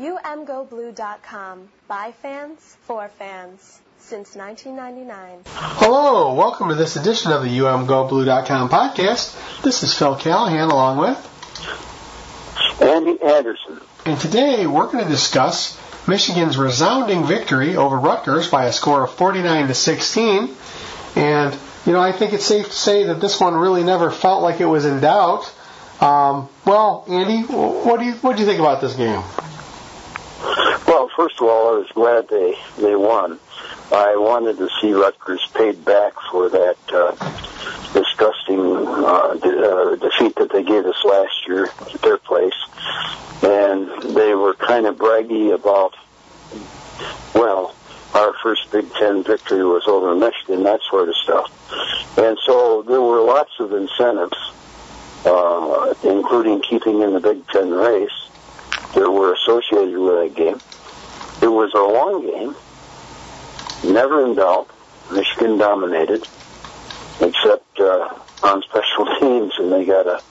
UMGoBlue.com. By fans, for fans. Since 1999. Hello, welcome to this edition of the UMGoBlue.com podcast. This is Phil Callahan along with Andy Anderson. And today we're going to discuss Michigan's resounding victory over Rutgers by a score of 49 to 16. And, you know, I think it's safe to say that this one really never felt like it was in doubt. Um, well, Andy, what do you what do you think about this game? First of all, I was glad they they won. I wanted to see Rutgers paid back for that uh, disgusting uh, de- uh, defeat that they gave us last year at their place, and they were kind of braggy about. Well, our first Big Ten victory was over Michigan, that sort of stuff, and so there were lots of incentives, uh, including keeping in the Big Ten race that were associated with that game. It was a long game, never in doubt. Michigan dominated, except uh, on special teams, and they got a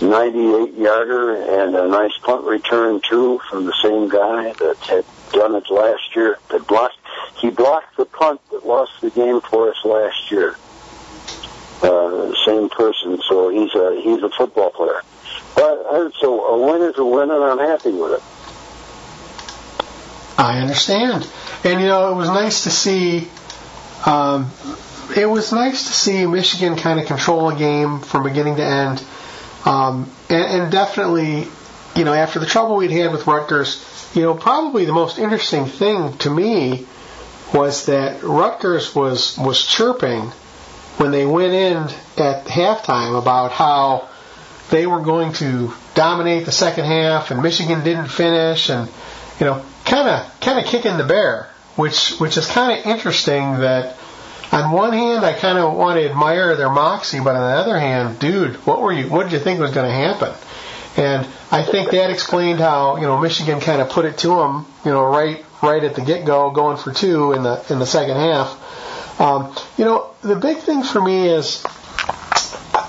98 yarder and a nice punt return too from the same guy that had done it last year. That blocked, he blocked the punt that lost the game for us last year. Uh, same person, so he's a he's a football player. But so a win is a win, and I'm happy with it. I understand, and you know it was nice to see. Um, it was nice to see Michigan kind of control a game from beginning to end, um, and, and definitely, you know, after the trouble we'd had with Rutgers, you know, probably the most interesting thing to me was that Rutgers was was chirping when they went in at halftime about how they were going to dominate the second half and Michigan didn't finish and you know kind of kind of kicking the bear which which is kind of interesting that on one hand I kind of want to admire their moxie but on the other hand dude what were you what did you think was going to happen? And I think that explained how you know Michigan kind of put it to them you know right right at the get go going for two in the in the second half. Um, you know the big thing for me is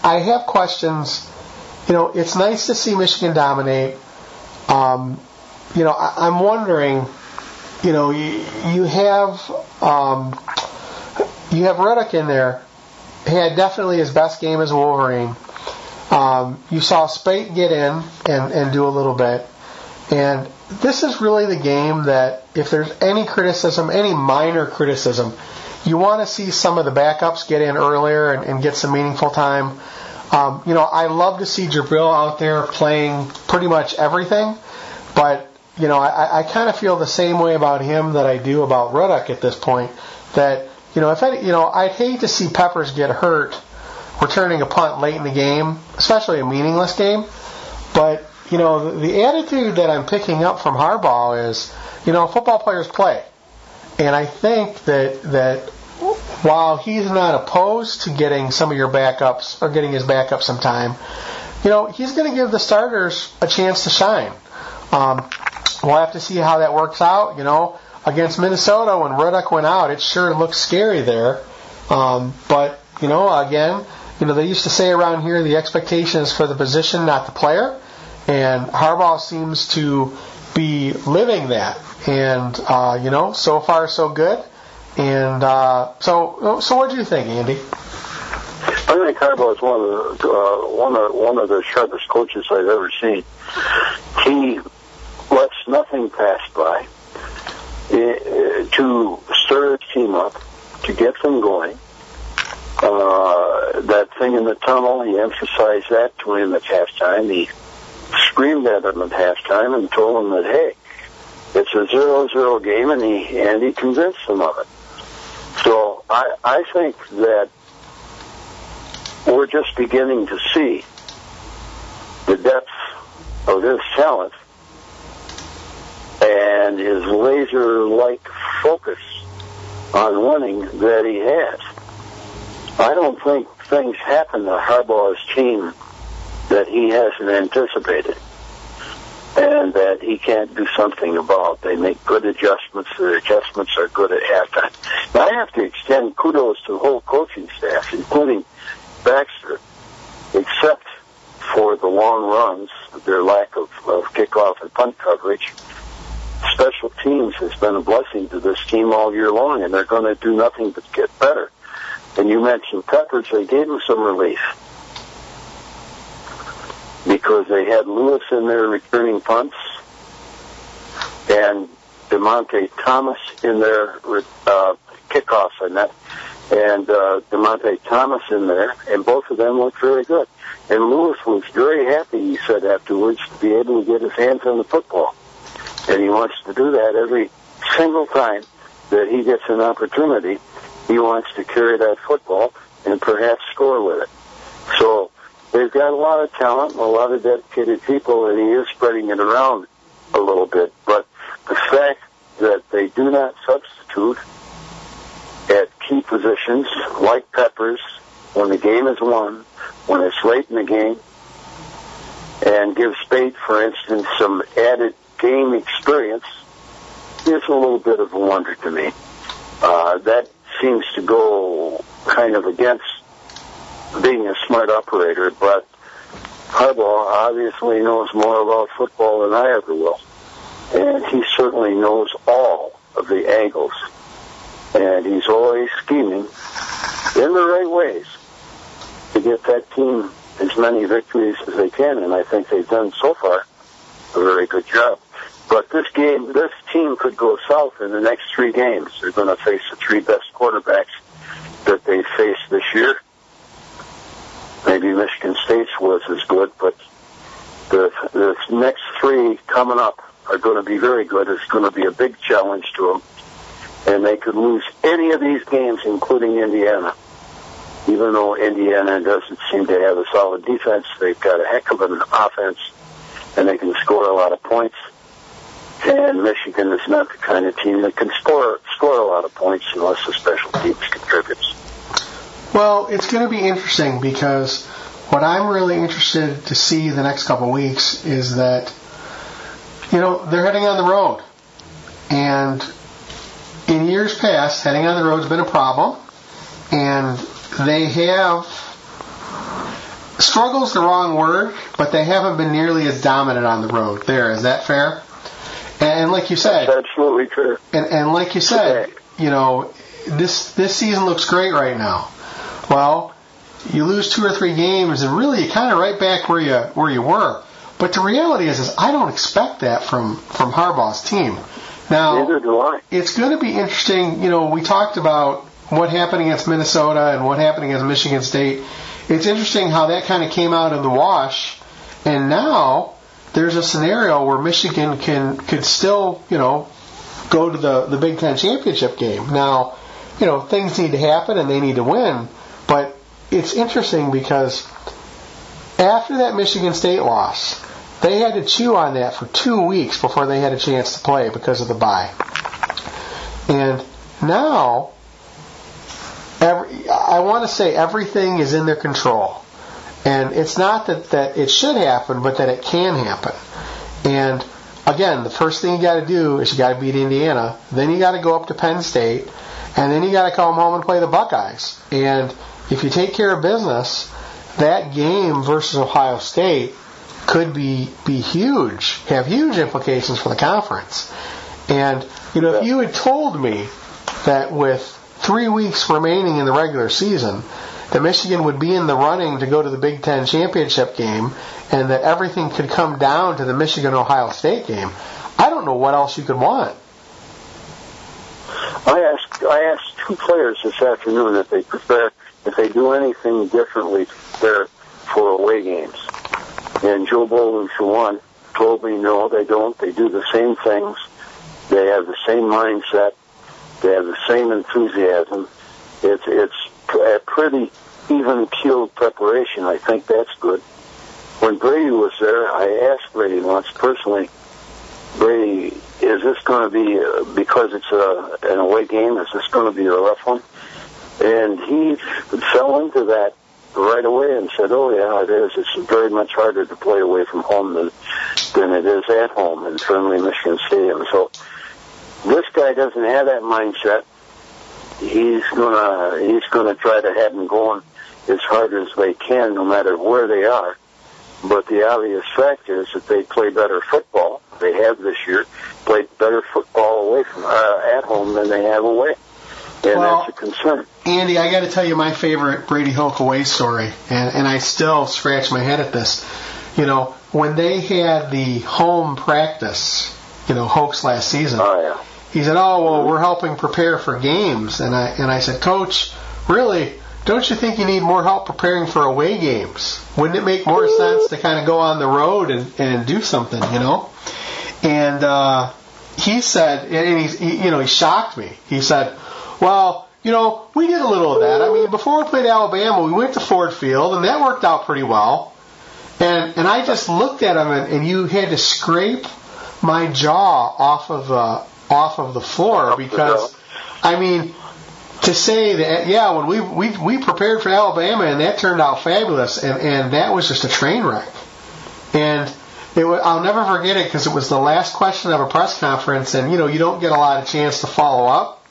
I have questions. You know, it's nice to see Michigan dominate. Um, you know, I, am wondering, you know, you, you have um, you have Rudock in there. He had definitely his best game as Wolverine. Um, you saw Speight get in and, and do a little bit. And this is really the game that, if there's any criticism, any minor criticism, you want to see some of the backups get in earlier and, and get some meaningful time. Um, you know, I love to see Jabrill out there playing pretty much everything, but you know, I, I kind of feel the same way about him that I do about Rudock at this point. That you know, if I, you know, I'd hate to see Peppers get hurt returning a punt late in the game, especially a meaningless game. But you know, the, the attitude that I'm picking up from Harbaugh is, you know, football players play, and I think that that while he's not opposed to getting some of your backups or getting his backup some time, you know, he's going to give the starters a chance to shine. Um, we'll have to see how that works out. You know, against Minnesota when Rudock went out, it sure looked scary there. Um, but you know, again, you know, they used to say around here the expectation is for the position, not the player, and Harbaugh seems to be living that. And uh, you know, so far so good. And uh, so, so what do you think, Andy? I think Harbaugh is one of the uh, one of one of the sharpest coaches I've ever seen. He nothing passed by uh, to stir his team up, to get them going. Uh, that thing in the tunnel, he emphasized that to him at halftime. He screamed at him at halftime and told him that, hey, it's a zero-zero game, and he and he convinced them of it. So I, I think that we're just beginning to see the depth of his talent and his laser-like focus on winning that he has. I don't think things happen to Harbaugh's team that he hasn't anticipated and that he can't do something about. They make good adjustments. The adjustments are good at halftime. Now, I have to extend kudos to the whole coaching staff, including Baxter, except for the long runs, their lack of, of kickoff and punt coverage, special teams has been a blessing to this team all year long, and they're going to do nothing but get better. And you mentioned Peppers; they gave him some relief because they had Lewis in there returning punts and Dymonte Thomas in their uh, kickoff and that, and uh, Dymonte Thomas in there, and both of them looked very good. And Lewis was very happy, he said afterwards, to be able to get his hands on the football. And he wants to do that every single time that he gets an opportunity. He wants to carry that football and perhaps score with it. So they've got a lot of talent and a lot of dedicated people, and he is spreading it around a little bit. But the fact that they do not substitute at key positions like Peppers when the game is won, when it's late in the game, and give Speight, for instance, some added game experience is a little bit of a wonder to me. Uh, that seems to go kind of against being a smart operator, but Harbaugh obviously knows more about football than I ever will. And he certainly knows all of the angles. And he's always scheming in the right ways to get that team as many victories as they can. And I think they've done so far a very good job. But this game, this team could go south in the next three games. They're going to face the three best quarterbacks that they faced this year. Maybe Michigan State's was as good, but the the next three coming up are going to be very good. It's going to be a big challenge to them, and they could lose any of these games, including Indiana. Even though Indiana doesn't seem to have a solid defense, they've got a heck of an offense, and they can score a lot of points. And Michigan is not the kind of team that can score score a lot of points unless the special teams contributes. Well, it's going to be interesting because what I'm really interested to see the next couple of weeks is that, you know, they're heading on the road. And in years past, heading on the road has been a problem. And they have, struggle's the wrong word, but they haven't been nearly as dominant on the road. There, is that fair? And like you said, That's absolutely true. And, and like you said, you know, this this season looks great right now. Well, you lose two or three games, and really you're kind of right back where you where you were. But the reality is, is I don't expect that from from Harbaugh's team. Now, Neither do I. it's going to be interesting. You know, we talked about what happened against Minnesota and what happened against Michigan State. It's interesting how that kind of came out in the wash, and now there's a scenario where Michigan can could still, you know, go to the the Big Ten championship game. Now, you know, things need to happen and they need to win, but it's interesting because after that Michigan State loss, they had to chew on that for two weeks before they had a chance to play because of the bye. And now, every, I want to say everything is in their control. And it's not that, that it should happen, but that it can happen. And again, the first thing you got to do is you got to beat Indiana. Then you got to go up to Penn State, and then you got to come home and play the Buckeyes. And if you take care of business, that game versus Ohio State could be be huge, have huge implications for the conference. And you know, if you had told me that with three weeks remaining in the regular season, that Michigan would be in the running to go to the Big Ten championship game, and that everything could come down to the Michigan Ohio State game, I don't know what else you could want. I asked I asked two players this afternoon if they prefer if they do anything differently to prepare for away games. And Joe Bolden, for one, told me no, they don't. They do the same things. They have the same mindset. They have the same enthusiasm. It's it's a pretty even keeled preparation. I think that's good. When Brady was there, I asked Brady once personally, Brady, is this going to be uh, because it's a, an away game? Is this going to be a rough one? And he fell into that right away and said, "Oh yeah, it is. It's very much harder to play away from home than than it is at home in friendly Michigan Stadium." So this guy doesn't have that mindset. He's gonna he's gonna try to have them going as hard as they can, no matter where they are. But the obvious fact is that they play better football they have this year, played better football away from uh, at home than they have away, and Well- that's a concern. Andy, I got to tell you my favorite Brady Hoke away story, and, and I still scratch my head at this. You know, when they had the home practice, you know, Hoke's last season, Oh yeah. He said, "Oh well, we're helping prepare for games," and I and I said, "Coach, really, don't you think you need more help preparing for away games? Wouldn't it make more sense to kind of go on the road and and do something, you know?" And uh, he said, and he, he, you know, he shocked me. He said, "Well." You know, we did a little of that. I mean, before we played Alabama, we went to Ford Field, and that worked out pretty well. And and I just looked at him, and, and you had to scrape my jaw off of the off of the floor because. I mean, to say that yeah, when we we we prepared for Alabama and that turned out fabulous, and and that was just a train wreck. And it wa I'll never forget it because it was the last question of a press conference, and you know you don't get a lot of chance to follow up,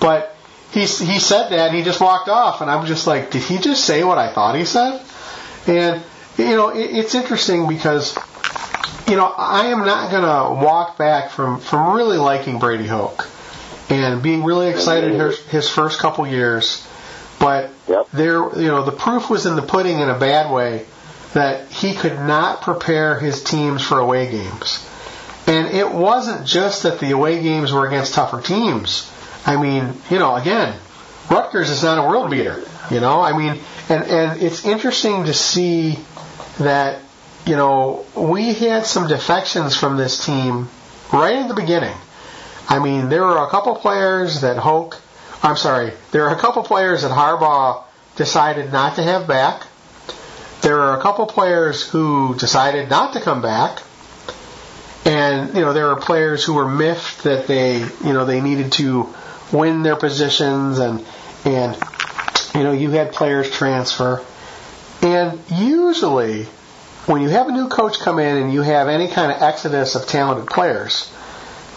but. He, he said that and he just walked off and I'm just like, did he just say what I thought he said? And you know, it, it's interesting because you know I am not going to walk back from from really liking Brady Hoke and being really excited his, his first couple years, but Yep. there you know the proof was in the pudding in a bad way that he could not prepare his teams for away games. And it wasn't just that the away games were against tougher teams. I mean, you know, again, Rutgers is not a world beater. You know, I mean, and and it's interesting to see that you know we had some defections from this team right at the beginning. I mean, there were a couple players that Hoke, I'm sorry, there are a couple players that Harbaugh decided not to have back. There are a couple players who decided not to come back. And, you know, there are players who were miffed that they, you know, they needed to win their positions and, and, you know, you had players transfer. And usually, when you have a new coach come in and you have any kind of exodus of talented players,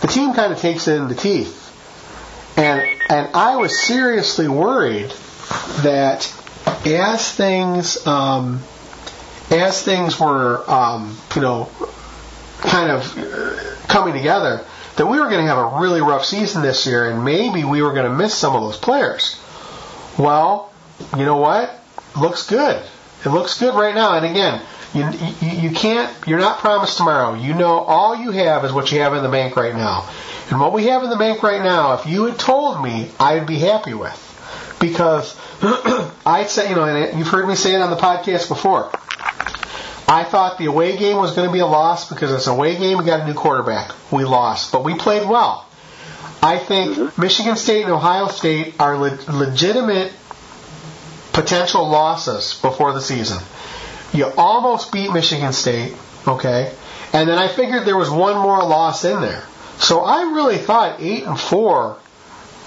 the team kind of takes it in the teeth. And and I was seriously worried that as things um, as things were um, you know kind of uh, coming together, that we were going to have a really rough season this year, and maybe we were going to miss some of those players. Well, you know what? Looks good. It looks good right now. And again, you, you, you can't, you're not promised tomorrow. You know, all you have is what you have in the bank right now. And what we have in the bank right now, if you had told me, I'd be happy with. Because I'd say, you know, and you've heard me say it on the podcast before. I thought the away game was going to be a loss because it's an away game. We got a new quarterback. We lost, but we played well. I think mm-hmm. Michigan State and Ohio State are le- legitimate potential losses before the season. You almost beat Michigan State, okay? And then I figured there was one more loss in there. So I really thought 8 and 4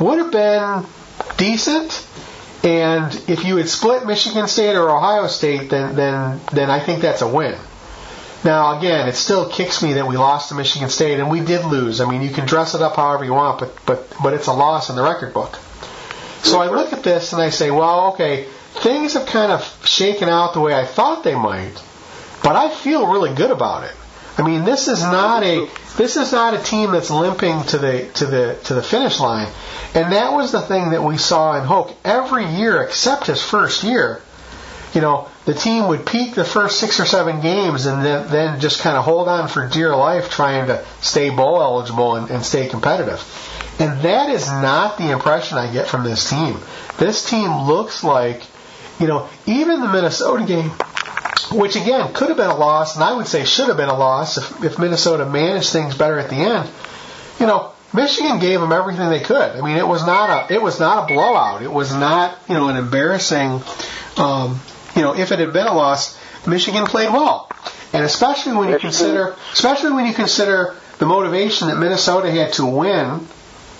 would have been decent. And if you had split Michigan State or Ohio State, then then then I think that's a win. Now again, it still kicks me that we lost to Michigan State, and we did lose. I mean, you can dress it up however you want, but but but it's a loss in the record book. So I look at this and I say, well, okay, things have kind of shaken out the way I thought they might, but I feel really good about it. I mean, this is not a this is not a team that's limping to the to the to the finish line, and that was the thing that we saw in Hoke every year except his first year. You know, the team would peak the first six or seven games and then, then just kind of hold on for dear life, trying to stay bowl eligible and, and stay competitive. And that is not the impression I get from this team. This team looks like, you know, even the Minnesota game, which again could have been a loss, and I would say should have been a loss if, if Minnesota managed things better at the end. You know, Michigan gave them everything they could. I mean, it was not a it was not a blowout. It was not you know an embarrassing. Um, you know, if it had been a loss, Michigan played well, and especially when you consider, especially when you consider the motivation that Minnesota had to win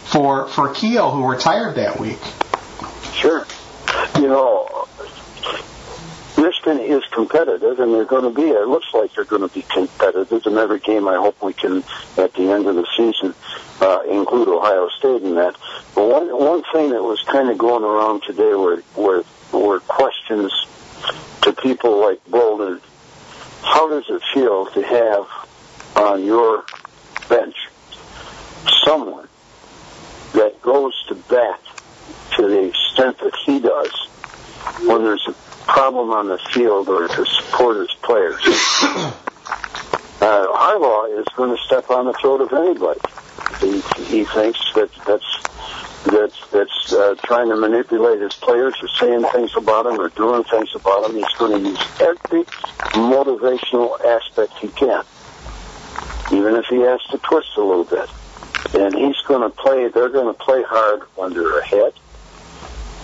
for for Kill, who retired that week. Sure. You know, Michigan is competitive, and they're going to be. It looks like they're going to be competitive in every game. I hope we can, at the end of the season, uh, include Ohio State in that. But one one thing that was kind of going around today were were were questions to people like Bolden. How does it feel to have on your bench someone that goes to bat to the extent that he does when there's a problem on the field or to support his players. Uh, Harbaugh is going to step on the throat of anybody. He, he thinks that that's that's that's uh, trying to manipulate his players or saying things about them or doing things about them. He's going to use every motivational aspect he can, even if he has to twist a little bit. And he's going to play. They're going to play hard when they're ahead,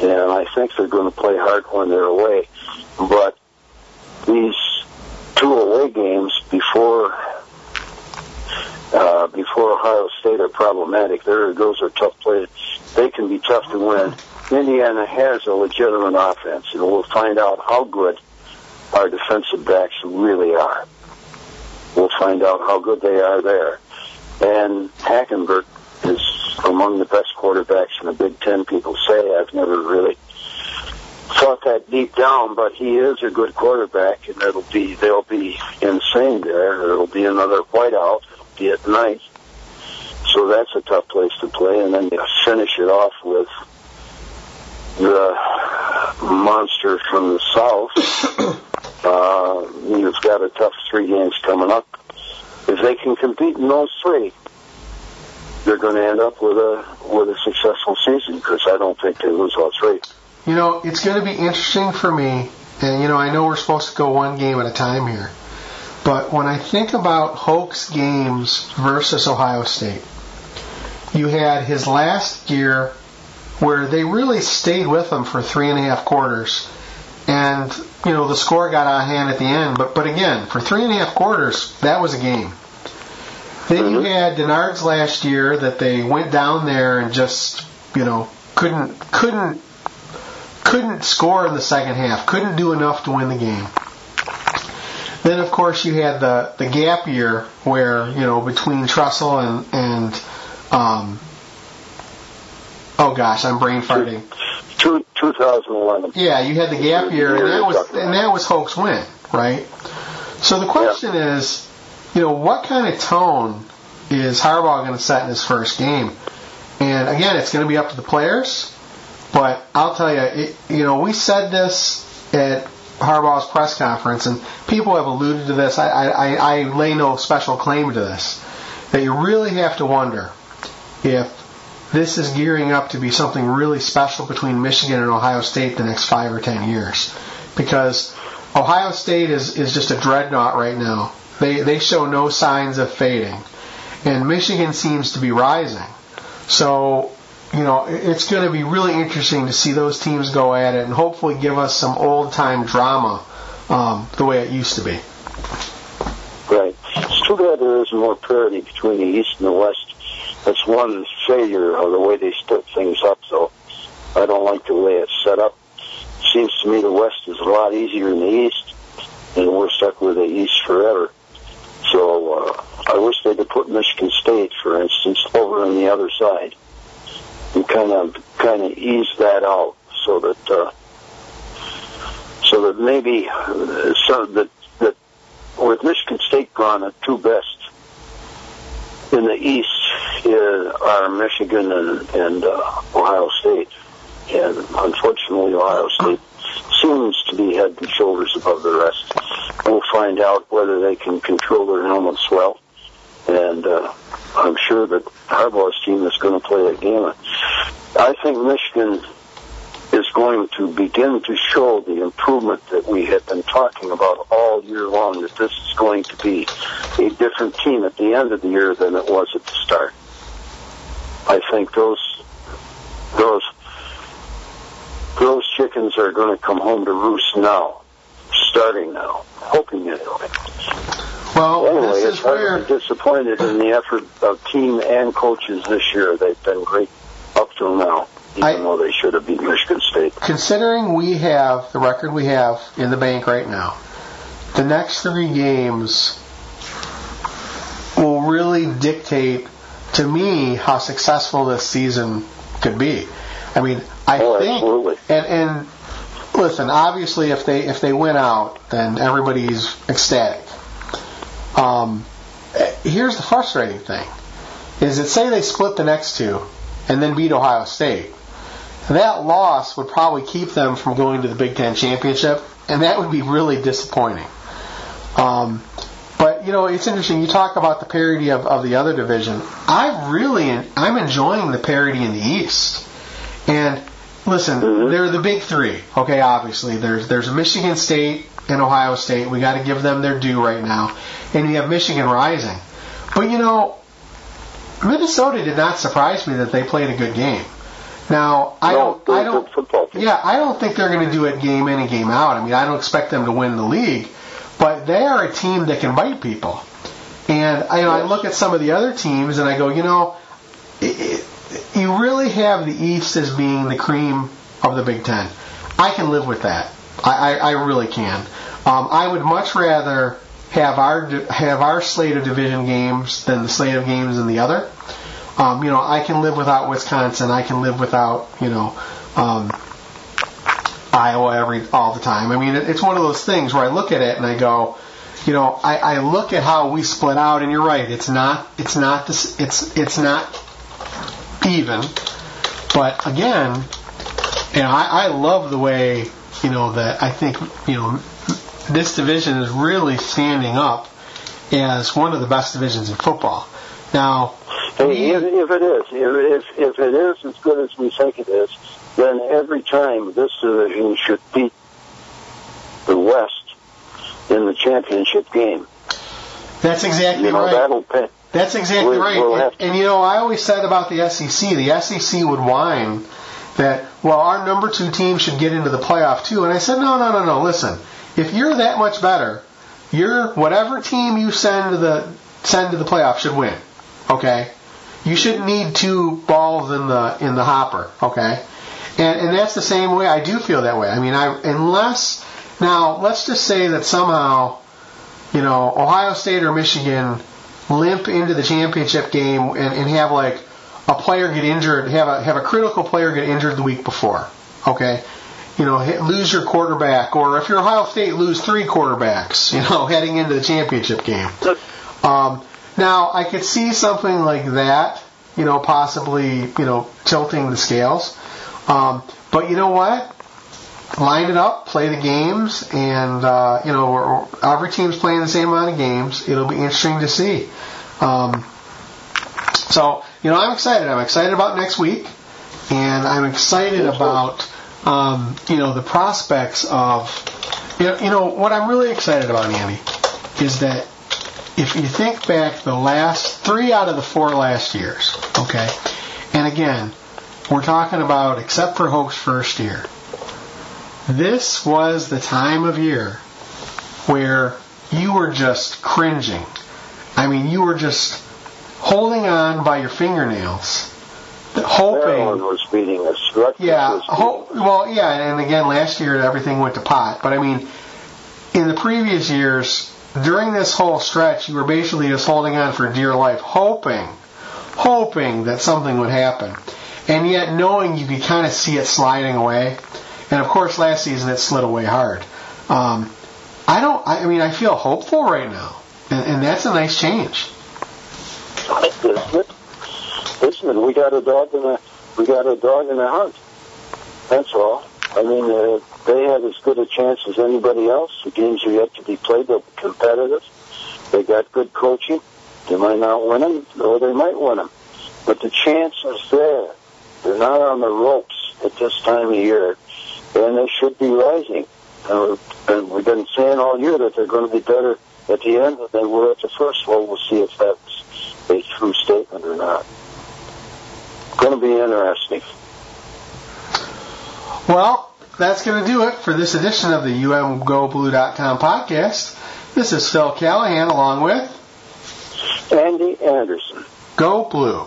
and I think they're going to play hard when they're away. But these two away games before uh, before Ohio State are problematic. There, those are tough plays. They can be tough to win. Indiana has a legitimate offense, and we'll find out how good our defensive backs really are. We'll find out how good they are there. And Hackenberg is among the best quarterbacks in the Big Ten. People say I've never really thought that deep down, but he is a good quarterback, and it'll be they'll be insane there. It'll be another whiteout. It'll be at night, so that's a tough place to play. And then you finish it off with the monster from the south. uh, you've got a tough three games coming up. If they can compete in those three, they're going to end up with a with a successful season because I don't think they lose all three. You know, it's going to be interesting for me, and you know, I know we're supposed to go one game at a time here, but when I think about Hoke's games versus Ohio State, you had his last year where they really stayed with him for three and a half quarters, and you know the score got out of hand at the end. But but again, for three and a half quarters, that was a game. Then you had Denard's last year that they went down there and just you know couldn't couldn't couldn't score in the second half, couldn't do enough to win the game. Then of course you had the the gap year where you know between Tressel and and um, oh gosh, I'm brain farting. Two, 2011. Yeah, you had the gap year, and that was and that was Hoke's win, right? So the question yeah. is, you know, what kind of tone is Harbaugh going to set in his first game? And again, it's going to be up to the players. But I'll tell you, it, you know, we said this at Harbaugh's press conference, and people have alluded to this. I, I, I lay no special claim to this. That you really have to wonder if this is gearing up to be something really special between Michigan and Ohio State the next five or ten years. Because Ohio State is, is just a dreadnought right now. They, they show no signs of fading. And Michigan seems to be rising. So you know, it's going to be really interesting to see those teams go at it and hopefully give us some old time drama um, the way it used to be. Right. It's too bad there isn't more parity between the East and the West. That's one failure of the way they split things up, though. I don't like the way it's set up. It seems to me the West is a lot easier than the East, and we're stuck with the East forever. So uh, I wish they'd have put Michigan State, for instance, over on the other side and kind of kind of ease that out so that uh, so that maybe uh, so that that with Michigan State gone, the two best in the East are Michigan and, and uh, Ohio State, and unfortunately, Ohio State seems to be head and shoulders above the rest. We'll find out whether they can control their helmets well, and. Uh, I'm sure that Harbaugh's team is going to play that game. I think Michigan is going to begin to show the improvement that we have been talking about all year long, that this is going to be a different team at the end of the year than it was at the start. I think those those those chickens are going to come home to roost now, starting now, hoping anyway. Well, anyway, this it's is where disappointed in the effort of team and coaches this year. They've been great up till now, even I, though they should have beat Michigan State. Considering we have the record we have in the bank right now, the next three games will really dictate to me how successful this season could be. I mean, I oh, think, absolutely. and and listen, obviously, if they if they win out, then everybody's ecstatic. Um, here's the frustrating thing: is that say they split the next two and then beat Ohio State, that loss would probably keep them from going to the Big Ten championship, and that would be really disappointing. Um, but you know, it's interesting. You talk about the parity of, of the other division. I really, I'm enjoying the parity in the East. And listen, Mhm. they're the big three. Okay, obviously there's there's Michigan State and Ohio State. We got to give them their due right now. And you have Michigan rising. But you know, Minnesota did not surprise me that they played a good game. Now I No, don't, I don't, good football team. yeah, I don't think they're going to do it game in and game out. I mean, I don't expect them to win the league, but they are a team that can bite people. And I, you know, I look at some of the other teams and I go, you know, it, it, you really have the East as being the cream of the Big Ten. I can live with that. I, I, I really can. Um, I would much rather have our have our slate of division games than the slate of games in the other. Um, you know, I can live without Wisconsin. I can live without you know um, Iowa every all the time. I mean, it, it's one of those things where I look at it and I go, you know, I, I look at how we split out, and you're right. It's not it's not this it's it's not even. But again, you know, I, I love the way you know that I think you know this division is really standing up as one of the best divisions in football. Now, Hey, if, if it is, if, if if it is as good as we think it is, then every time this division should beat the West in the championship game. that's exactly You know right. that'll pay. That's exactly right. we'll and, and you know, I always said about the SEC, the SEC would whine that, well, our number two team should get into the playoff too. And I said, no, no, no, no. Listen, if you're that much better, your whatever team you send to the send to the playoff should win. Okay, you shouldn't need two balls in the in the hopper. Okay, and and that's the same way I do feel that way. I mean, I unless now let's just say that somehow you know, Ohio State or Michigan limp into the championship game and, and have like a player get injured, have a have a critical player get injured the week before. Okay, you know, lose your quarterback, or if you're Ohio State, lose three quarterbacks. You know, heading into the championship game. Um, now, I could see something like that, you know, possibly, you know, tilting the scales. Um, but you know what? Line it up, play the games, and, uh, you know, we're- every team's playing the same amount of games. It'll be interesting to see. Um, so, you know, I'm excited. I'm excited about next week, and I'm excited about, um, you know, the prospects of, you know, you know, what I'm really excited about, Andy, is that if you think back the last three out of the four last years, okay, and again, we're talking about except for Hoke's first year, this was the time of year where you were just cringing. I mean, you were just holding on by your fingernails, hoping. Maryland was beating us. Rutgers Yeah. Ho- well, yeah, and again, last year everything went to pot. But I mean, in the previous years, during this whole stretch, you were basically just holding on for dear life, hoping, hoping that something would happen, and yet knowing you could kind of see it sliding away. And of course, last season it slid away hard. Um, I don't. I mean, I feel hopeful right now, and, and that's a nice change. Isn't? We got a dog in the we got a dog in the hunt. That's all. I mean, uh, they have as good a chance as anybody else. The games are yet to be played. They're competitive. They got good coaching. They might not win them, or they might win them. But the chance is there. They're not on the ropes at this time of year, and they should be rising. Uh, and we've been saying all year that they're going to be better at the end than they were at the first. Well, we'll see if that's a true statement or not. Going to be interesting. Well, that's going to do it for this edition of the umgoblue.com podcast. This is Phil Callahan along with Andy Anderson. Go Blue.